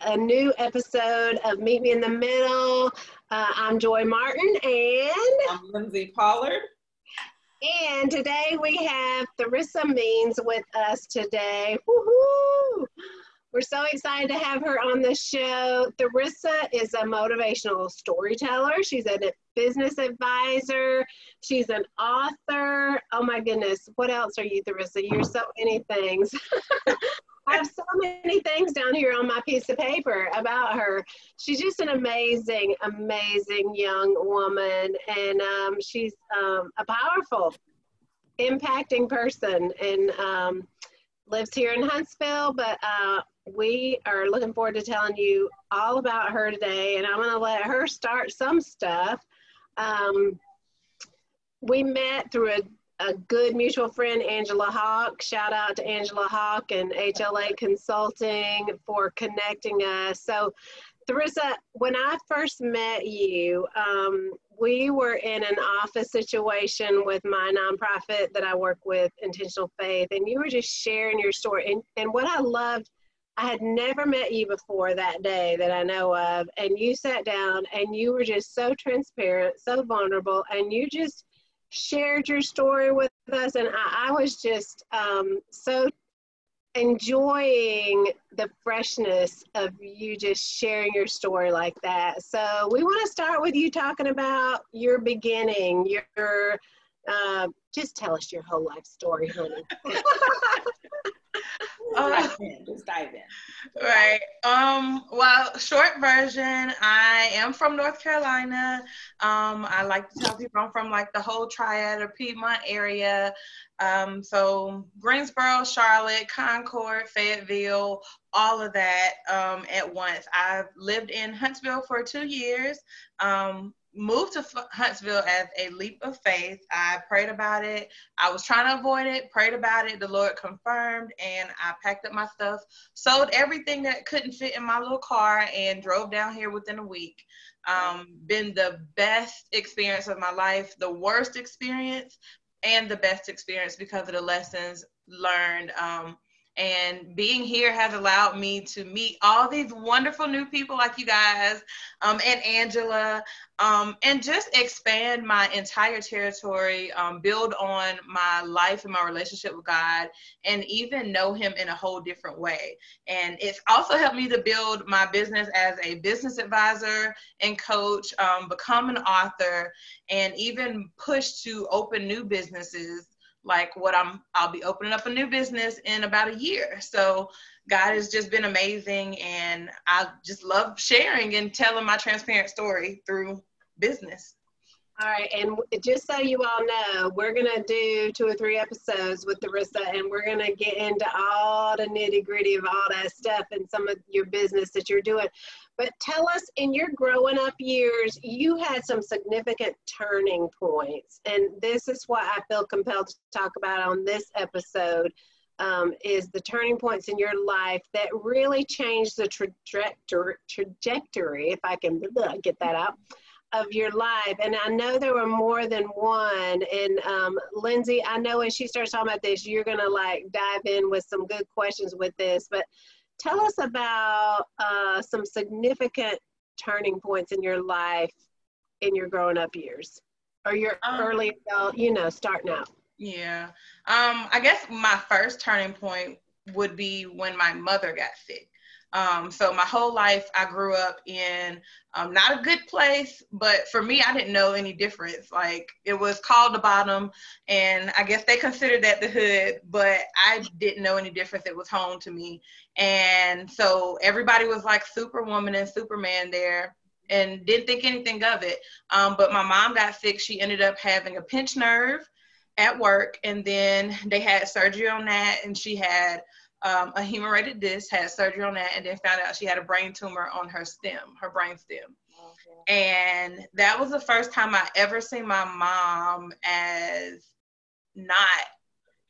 a new episode of Meet Me in the Middle. Uh, I'm Joy Martin and I'm Lindsay Pollard. And today we have Therisa Means with us today. Woohoo! We're so excited to have her on the show. Therisa is a motivational storyteller. She's a business advisor. She's an author. Oh my goodness. What else are you, Therisa? You're so many things. I have so many things down here on my piece of paper about her. She's just an amazing, amazing young woman, and um, she's um, a powerful, impacting person, and um, lives here in Huntsville. But uh, we are looking forward to telling you all about her today, and I'm going to let her start some stuff. Um, we met through a a good mutual friend, Angela Hawk. Shout out to Angela Hawk and HLA Consulting for connecting us. So, Therisa, when I first met you, um, we were in an office situation with my nonprofit that I work with, Intentional Faith, and you were just sharing your story. And, and what I loved, I had never met you before that day that I know of, and you sat down and you were just so transparent, so vulnerable, and you just shared your story with us, and I, I was just um, so enjoying the freshness of you just sharing your story like that. So we want to start with you talking about your beginning, your uh, just tell us your whole life story, honey. uh, just dive in. Right. Um, well, short version, I am from North Carolina. Um, I like to tell people I'm from like the whole triad or Piedmont area. Um, so Greensboro, Charlotte, Concord, Fayetteville, all of that um, at once. I've lived in Huntsville for two years. Um, moved to Huntsville as a leap of faith. I prayed about it. I was trying to avoid it, prayed about it. The Lord confirmed, and I packed up my stuff, sold everything that couldn't fit in my little car, and drove down here within a week. Um, been the best experience of my life, the worst experience, and the best experience because of the lessons learned. Um, and being here has allowed me to meet all these wonderful new people like you guys um, and Angela, um, and just expand my entire territory, um, build on my life and my relationship with God, and even know Him in a whole different way. And it's also helped me to build my business as a business advisor and coach, um, become an author, and even push to open new businesses like what I'm I'll be opening up a new business in about a year. So God has just been amazing and I just love sharing and telling my transparent story through business. All right, and just so you all know, we're gonna do two or three episodes with Therisa, and we're gonna get into all the nitty gritty of all that stuff and some of your business that you're doing. But tell us, in your growing up years, you had some significant turning points, and this is what I feel compelled to talk about on this episode. Um, is the turning points in your life that really changed the trajectory, trajectory if I can get that out, of your life. And I know there were more than one. And um, Lindsay, I know as she starts talking about this, you're going to like dive in with some good questions with this. But tell us about uh, some significant turning points in your life in your growing up years or your um, early adult, you know, starting out. Yeah. Um, I guess my first turning point would be when my mother got sick. Um, so my whole life, I grew up in um, not a good place, but for me, I didn't know any difference. Like it was called the bottom, and I guess they considered that the hood, but I didn't know any difference. It was home to me, and so everybody was like Superwoman and Superman there. And didn't think anything of it. Um, but my mom got sick. She ended up having a pinched nerve at work, and then they had surgery on that, and she had um, a hemorrhagic disc, had surgery on that, and then found out she had a brain tumor on her stem, her brain stem. Okay. And that was the first time I ever seen my mom as not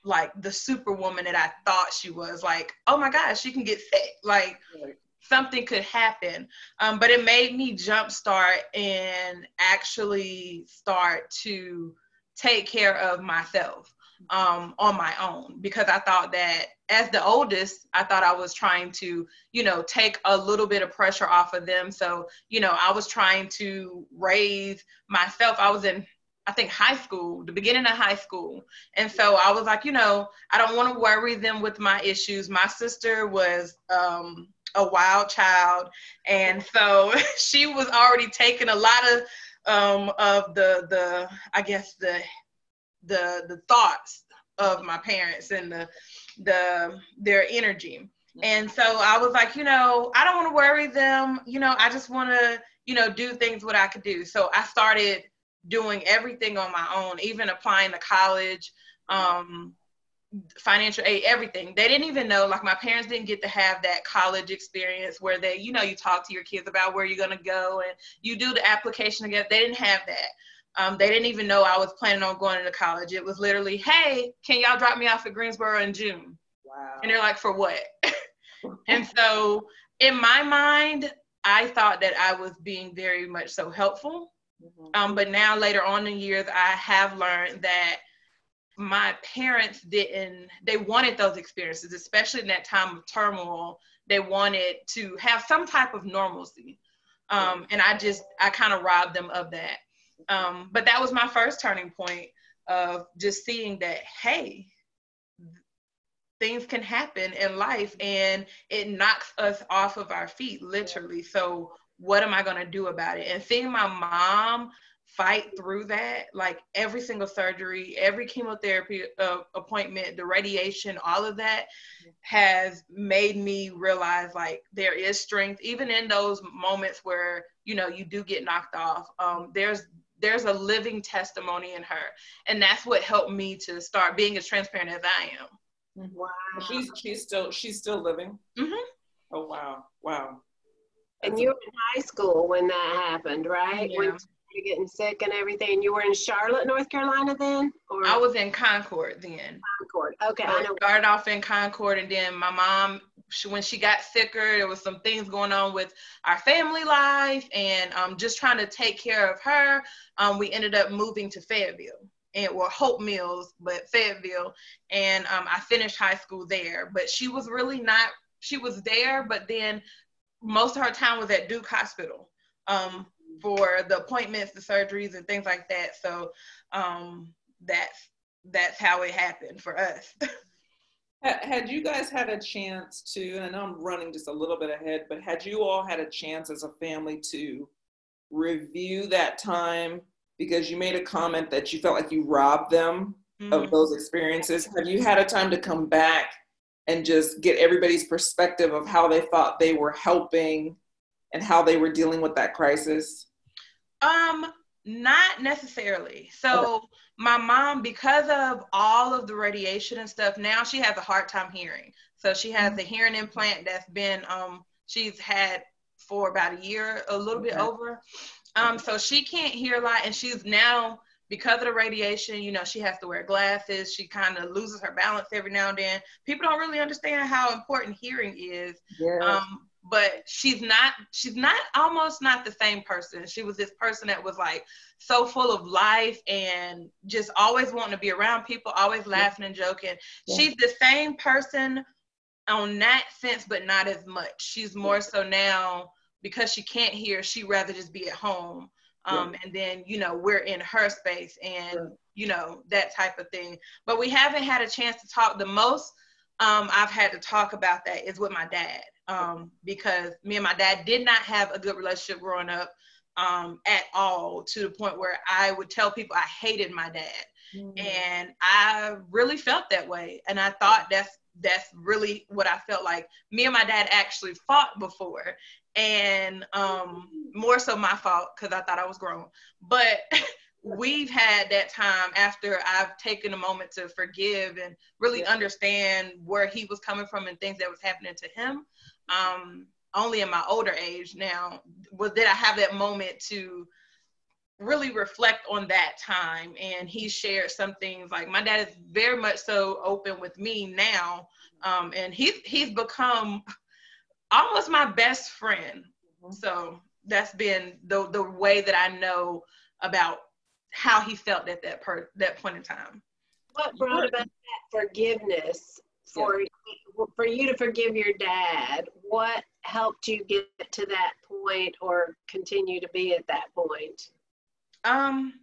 like the superwoman that I thought she was. Like, oh my gosh, she can get sick. Like, right. something could happen. Um, but it made me jumpstart and actually start to take care of myself um, on my own because I thought that as the oldest, I thought I was trying to, you know, take a little bit of pressure off of them. So, you know, I was trying to raise myself. I was in, I think, high school, the beginning of high school. And so I was like, you know, I don't want to worry them with my issues. My sister was, um, a wild child and so she was already taking a lot of um of the the i guess the the the thoughts of my parents and the the their energy. Mm-hmm. And so I was like, you know, I don't want to worry them. You know, I just want to, you know, do things what I could do. So I started doing everything on my own, even applying to college, um, financial aid, everything. They didn't even know, like my parents didn't get to have that college experience where they, you know, you talk to your kids about where you're going to go and you do the application together. They didn't have that. Um, they didn't even know I was planning on going to college. It was literally, hey, can y'all drop me off at Greensboro in June? Wow. And they're like, for what? and so in my mind, I thought that I was being very much so helpful. Mm-hmm. Um, but now later on in years, I have learned that my parents didn't, they wanted those experiences, especially in that time of turmoil. They wanted to have some type of normalcy. Um, and I just, I kind of robbed them of that. Um, but that was my first turning point of just seeing that, hey, things can happen in life and it knocks us off of our feet, literally. So, what am I going to do about it? And seeing my mom fight through that, like every single surgery, every chemotherapy uh, appointment, the radiation, all of that has made me realize like there is strength, even in those moments where, you know, you do get knocked off. Um, there's there's a living testimony in her. And that's what helped me to start being as transparent as i am. Wow. She's she's still she's still living? Mm-hmm. oh wow. Wow. And you were in high school when that happened right? Yeah. when you getting sick and everything. You were in charlotte north carolina then? Or i was in concord then. Concord. Okay i, I started off in concord and then my mom she, when she got sicker, there was some things going on with our family life and um, just trying to take care of her. Um, we ended up moving to Fayetteville and well Hope Mills, but Fayetteville, and um, I finished high school there. But she was really not. She was there, but then most of her time was at Duke Hospital um, for the appointments, the surgeries, and things like that. So um, that's that's how it happened for us. Had you guys had a chance to, and I know I'm running just a little bit ahead, but had you all had a chance as a family to review that time? Because you made a comment that you felt like you robbed them mm-hmm. of those experiences. Have you had a time to come back and just get everybody's perspective of how they thought they were helping and how they were dealing with that crisis? Um, not necessarily. So okay my mom, because of all of the radiation and stuff, now she has a hard time hearing. So she has a hearing implant that's been um she's had for about a year, a little bit over. Um, so she can't hear a lot, and she's now because of the radiation, you know, she has to wear glasses. She kind of loses her balance every now and then. People don't really understand how important hearing is. Yeah. Um, but she's not she's not almost not the same person. She was this person that was like so full of life and just always wanting to be around people always laughing and joking. Yeah. she's the same person on that sense but not as much. She's more so now because she can't hear she rather just be at home. Um, yeah. and then you know we're in her space and yeah. you know that type of thing. But we haven't had a chance to talk. The most um, i've had to talk about that is with my dad um, because me and my dad did not have a good relationship growing up um, at all to the point where I would tell people I hated my dad. Mm-hmm. And I really felt that way. And I thought that's that's really what I felt like. Me and my dad actually fought before. And um, more so my fault because I thought I was grown. But we've had that time after I've taken a moment to forgive and really yeah. understand where he was coming from and things that was happening to him um, only in my older age now was did I have that moment to really reflect on that time and he shared some things like my dad is very much so open with me now um, and he's he's become almost my best friend mm-hmm. so that's been the the way that I know about how he felt at that per that point in time. What brought about that forgiveness for yeah. for you to forgive your dad? What helped you get to that point or continue to be at that point? Um,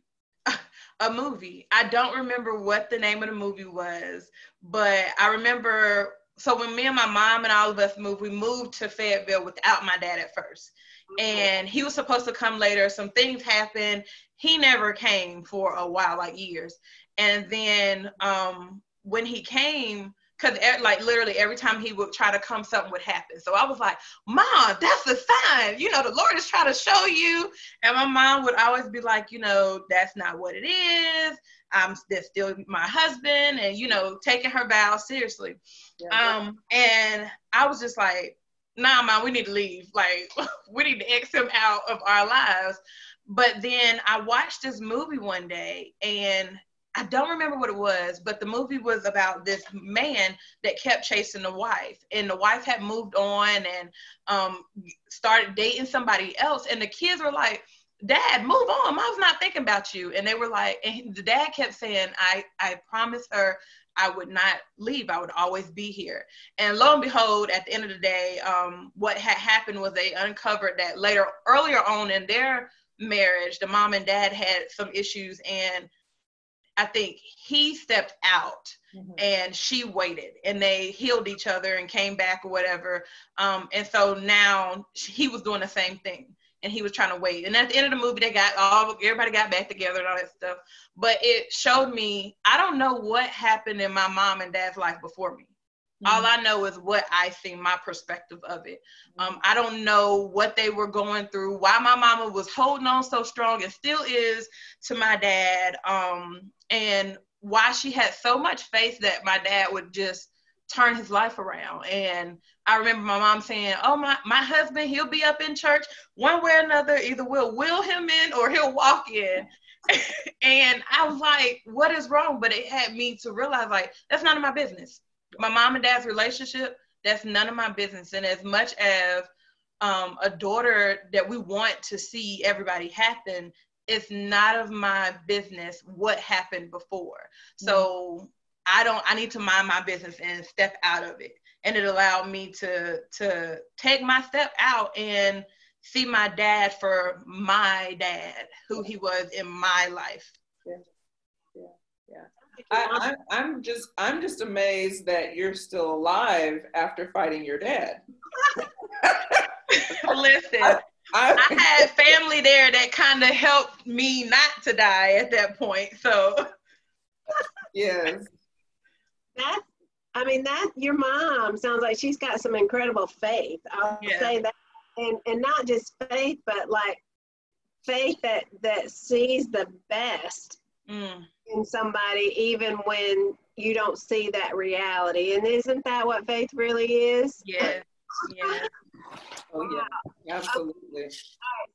a movie. I don't remember what the name of the movie was, but I remember. So when me and my mom and all of us moved, we moved to Fayetteville without my dad at first, and he was supposed to come later. Some things happened. He never came for a while, like years, and then um, when he came, because like literally every time he would try to come, something would happen. So I was like, Mom, that's a sign. You know, the Lord is trying to show you. And my mom would always be like, you know, that's not what it is. I'm that's still my husband, and you know, taking her vows seriously. Yeah, um, and I was just like, Nah, mom, we need to leave. Like, we need to X him out of our lives. But then I watched this movie one day, and I don't remember what it was, but the movie was about this man that kept chasing the wife, and the wife had moved on and um, started dating somebody else, and the kids were like, "Dad, move on. Mom's not thinking about you." And they were like, and the dad kept saying, "I I promised her I would not leave. I would always be here." And lo and behold, at the end of the day, um, what had happened was they uncovered that later, earlier on in their marriage, the mom and dad had some issues and I think he stepped out mm-hmm. and she waited and they healed each other and came back or whatever. Um, and so now he was doing the same thing and he was trying to wait. And at the end of the movie, they got all everybody got back together and all that stuff. But it showed me I don't know what happened in my mom and dad's life before me. Mm-hmm. All I know is what I see, my perspective of it. Mm-hmm. Um, I don't know what they were going through, why my mama was holding on so strong and still is to my dad. Um, and why she had so much faith that my dad would just turn his life around. And I remember my mom saying, "Oh my, my husband, he'll be up in church one way or another. Either we'll will him in or he'll walk in." and I was like, "What is wrong?" But it had me to realize, like, that's none of my business. My mom and dad's relationship, that's none of my business. And as much as um, a daughter that we want to see everybody happen, it's not of my business what happened before. So mm-hmm. I don't I need to mind my business and step out of it. And it allowed me to to take my step out and see my dad for my dad, who he was in my life. Yeah. Yeah. Yeah. I, I, I'm just I'm just amazed that you're still alive after fighting your dad. Listen, I, I had family there that kind of helped me not to die at that point. So, yes. That, I mean, that your mom sounds like she's got some incredible faith. I'll yeah. say that, and and not just faith, but like faith that that sees the best mm. in somebody, even when you don't see that reality. And isn't that what faith really is? Yeah. Yeah. Oh yeah, absolutely. Okay.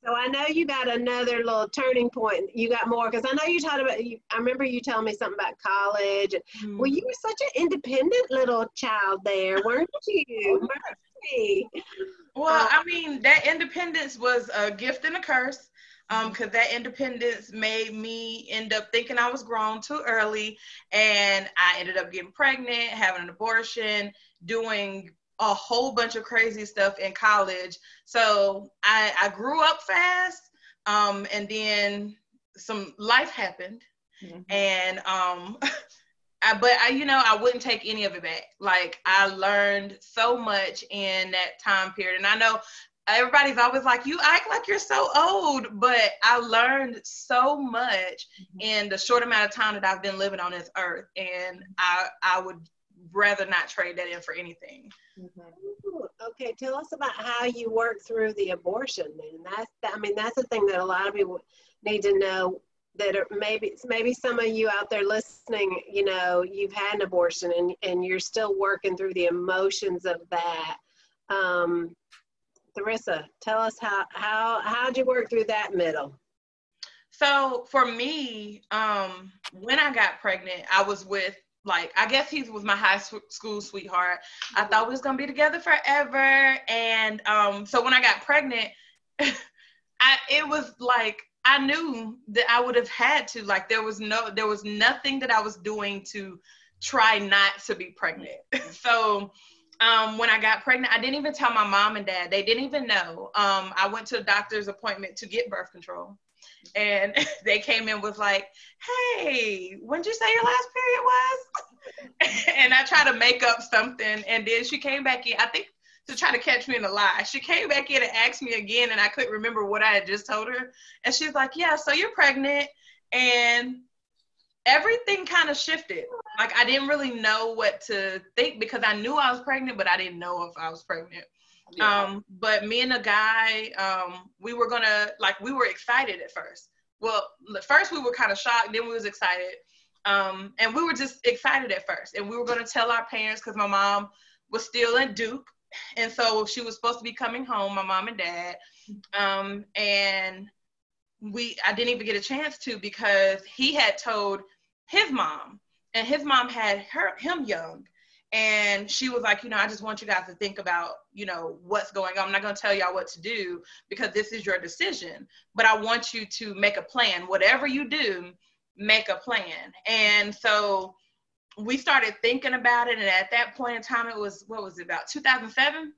so I know you got another little turning point. You got more because I know you talked about. You, I remember you telling me something about college. Mm. Well, you were such an independent little child there, weren't you? Mercy. Well, I mean, that independence was a gift and a curse um because that independence made me end up thinking i was grown too early and i ended up getting pregnant having an abortion doing a whole bunch of crazy stuff in college. So I, I grew up fast, um, and then some life happened, mm-hmm. and um, I, but I, you know, I wouldn't take any of it back. Like I learned so much in that time period, and I know everybody's always like, "You act like you're so old," but I learned so much mm-hmm. in the short amount of time that I've been living on this earth, and I, I would rather not trade that in for anything. Mm-hmm. okay, tell us about how you work through the abortion. Then that's I mean that's the thing that a lot of people need to know. That are maybe maybe some of you out there listening, you know, you've had an abortion and and you're still working through the emotions of that. Um, Therisa, tell us how how how'd you work through that middle? So for me, um, when I got pregnant, I was with like I guess he was my high school sweetheart. I mm-hmm. thought we was gonna be together forever, and um, so when I got pregnant, I it was like I knew that I would have had to. Like there was no, there was nothing that I was doing to try not to be pregnant. so um, when I got pregnant, I didn't even tell my mom and dad. They didn't even know. Um, I went to a doctor's appointment to get birth control. And they came in was like, hey, when did you say your last period was? and I tried to make up something. And then she came back in, I think to try to catch me in a lie. She came back in and asked me again, and I couldn't remember what I had just told her. And she's like, yeah, so you're pregnant. And everything kind of shifted. Like I didn't really know what to think because I knew I was pregnant, but I didn't know if I was pregnant. Yeah. Um, but me and a guy, um, we were gonna like we were excited at first. Well, first we were kind of shocked, then we was excited. Um, and we were just excited at first. And we were gonna tell our parents because my mom was still in Duke. And so she was supposed to be coming home, my mom and dad. Um, and we I didn't even get a chance to because he had told his mom, and his mom had her him young. And she was like, you know, I just want you guys to think about, you know, what's going on. I'm not going to tell y'all what to do because this is your decision, but I want you to make a plan. Whatever you do, make a plan. And so we started thinking about it. And at that point in time, it was, what was it, about 2007?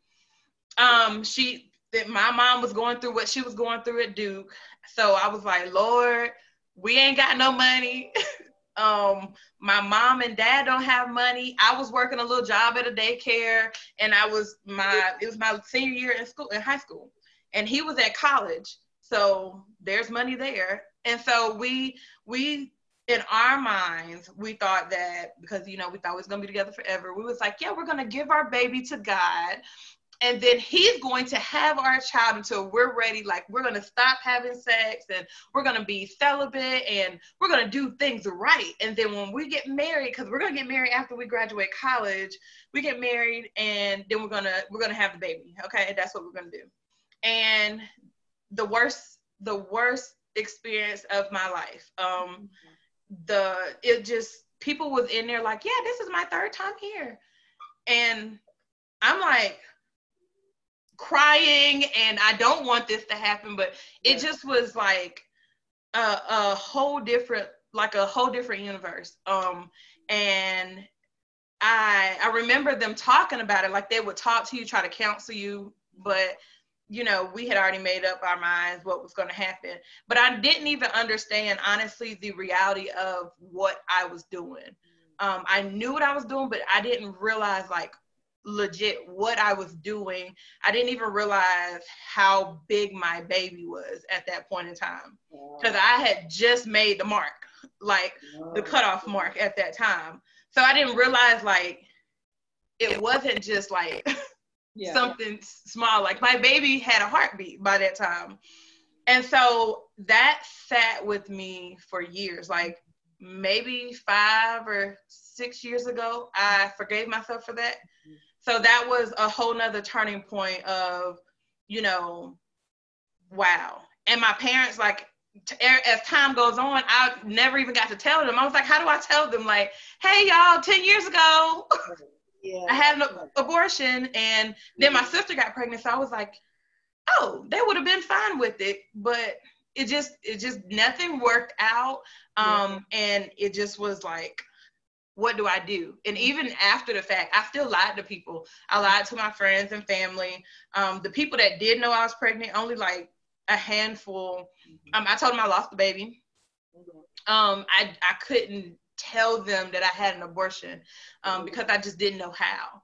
Um, she, that my mom was going through what she was going through at Duke. So I was like, Lord, we ain't got no money. Um, my mom and dad don't have money. I was working a little job at a daycare, and I was my it was my senior year in school in high school, and he was at college. So there's money there, and so we we in our minds we thought that because you know we thought we was gonna be together forever. We was like, yeah, we're gonna give our baby to God, and then he's going to have our child until we're ready like we're going to stop having sex and we're going to be celibate and we're going to do things right. And then when we get married because we're going to get married after we graduate college we get married and then we're going to we're going to have the baby okay? That's what we're going to do. And the worst the worst experience of my life um the it just people was in there like yeah this is my third time here. And i'm like crying and I don't want this to happen, but it just was like a, a whole different, like a whole different universe. Um, and I I remember them talking about it, like they would talk to you, try to counsel you, but you know, we had already made up our minds what was going to happen. But I didn't even understand, honestly, the reality of what I was doing. Um, I knew what I was doing, but I didn't realize like legit what I was doing. I didn't even realize how big my baby was at that point in time because I had just made the mark, like the cutoff mark at that time. So I didn't realize like it wasn't just like yeah. something small. Like my baby had a heartbeat by that time. And so that sat with me for years. Like maybe five or six years ago, I forgave myself for that so that was a whole nother turning point of you know wow. And my parents like t- as time goes on i never even got to tell them. I was like how do i tell them? Like hey y'all 10 years ago yeah. i had an abortion and then my sister got pregnant. So i was like oh they would have been fine with it. But it just it just nothing worked out. Um yeah. and it just was like what do I do? And even after the fact, I still lied to people. I lied to my friends and family. Um, the people that did know I was pregnant, only like a handful. Um, I told them I lost the baby. Um, I, I couldn't tell them that I had an abortion um, because I just didn't know how.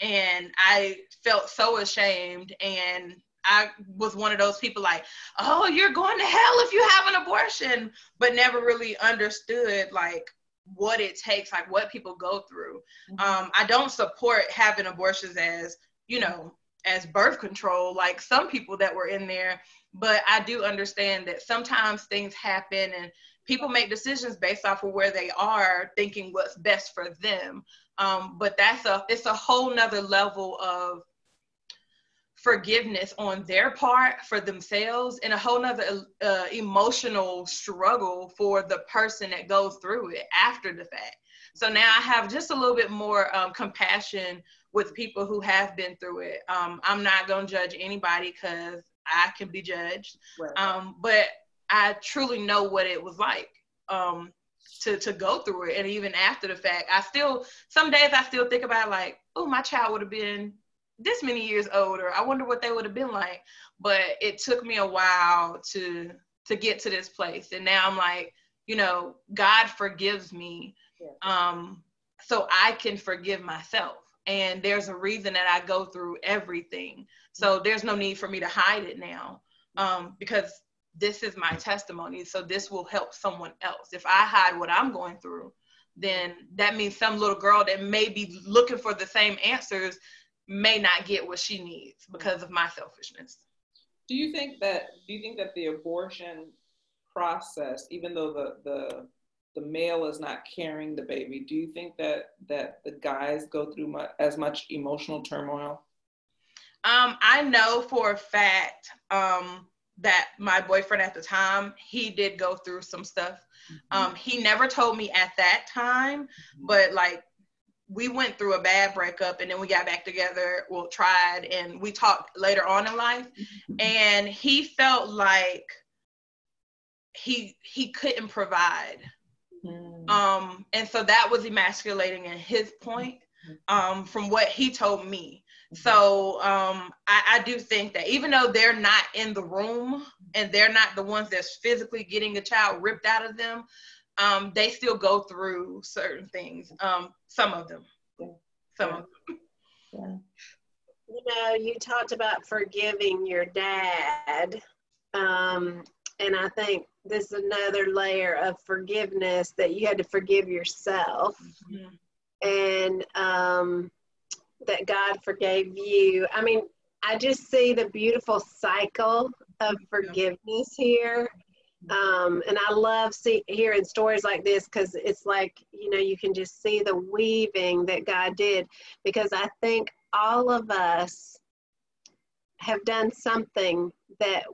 And I felt so ashamed. And I was one of those people like, oh, you're going to hell if you have an abortion, but never really understood like what it takes, like what people go through. Mm-hmm. Um, I don't support having abortions as, you know, as birth control, like some people that were in there, but I do understand that sometimes things happen and people make decisions based off of where they are, thinking what's best for them. Um, but that's a it's a whole nother level of forgiveness on their part for themselves and a whole nother uh, emotional struggle for the person that goes through it after the fact. So now i have just a little bit more um, compassion with people who have been through it. Um, i'm not going to judge anybody because i can be judged. Right. um, but I truly know what it was like um, to to go through it, and even after the fact, I still some days I still think about like, oh, my child would have been this many years older. I wonder what they would have been like. But it took me a while to to get to this place, and now I'm like, you know, God forgives me, um, so I can forgive myself. And there's a reason that I go through everything. So there's no need for me to hide it now, um, because this is my testimony. So this will help someone else. If I hide what I'm going through, then that means some little girl that may be looking for the same answers may not get what she needs because of my selfishness. Do you think that do you think that the abortion process, even though the the the male is not carrying the baby, do you think that that the guys go through much, as much emotional turmoil? Um, I know for a fact um, that my boyfriend at the time he did go through some stuff. Mm-hmm. Um, he never told me at that time, mm-hmm. but like we went through a bad breakup and then we got back together well tried and we talked later on in life mm-hmm. and he felt like he he couldn't provide mm. um and so that was emasculating in his point um from what he told me mm-hmm. so um I, I do think that even though they're not in the room and they're not the ones that's physically getting a child ripped out of them um, they still go through certain things. Um, some of them. Some of them. Yeah. You know, you talked about forgiving your dad. Um, and I think this is another layer of forgiveness that you had to forgive yourself. Mm-hmm. And um, that God forgave you. I mean, I just see the beautiful cycle of forgiveness here um, and I love see, hearing stories like this because it's like, you know, you can just see the weaving that God did. Because I think all of us have done something that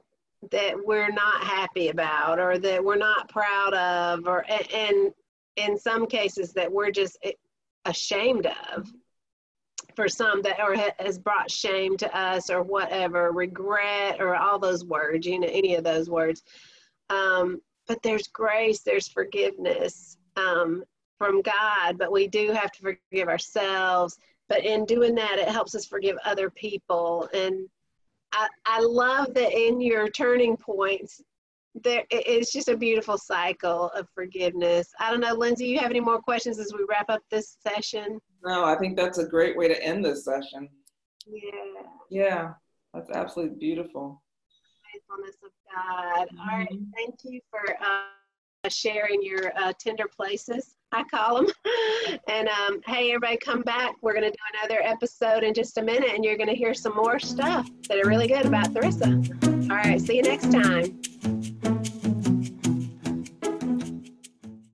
that we're not happy about or that we're not proud of or and in some cases that we're just ashamed of for some that or has brought shame to us or whatever regret or all those words you know any of those words um, but there's grace, there's forgiveness um, from God, but we do have to forgive ourselves. But in doing that, it helps us forgive other people. And I, I love that in your turning points, there it's just a beautiful cycle of forgiveness. I don't know, Lindsay, you have any more questions as we wrap up this session? No, I think that's a great way to end this session. Yeah. Yeah, that's absolutely beautiful faithfulness of God. Mm-hmm. All right, mm-hmm. thank you for uh, sharing your uh, tender places. I call them. and um, hey, everybody, come back. We're going to do another episode in just a minute, and you're going to hear some more stuff that are really good about Therisa. All right, see you next time.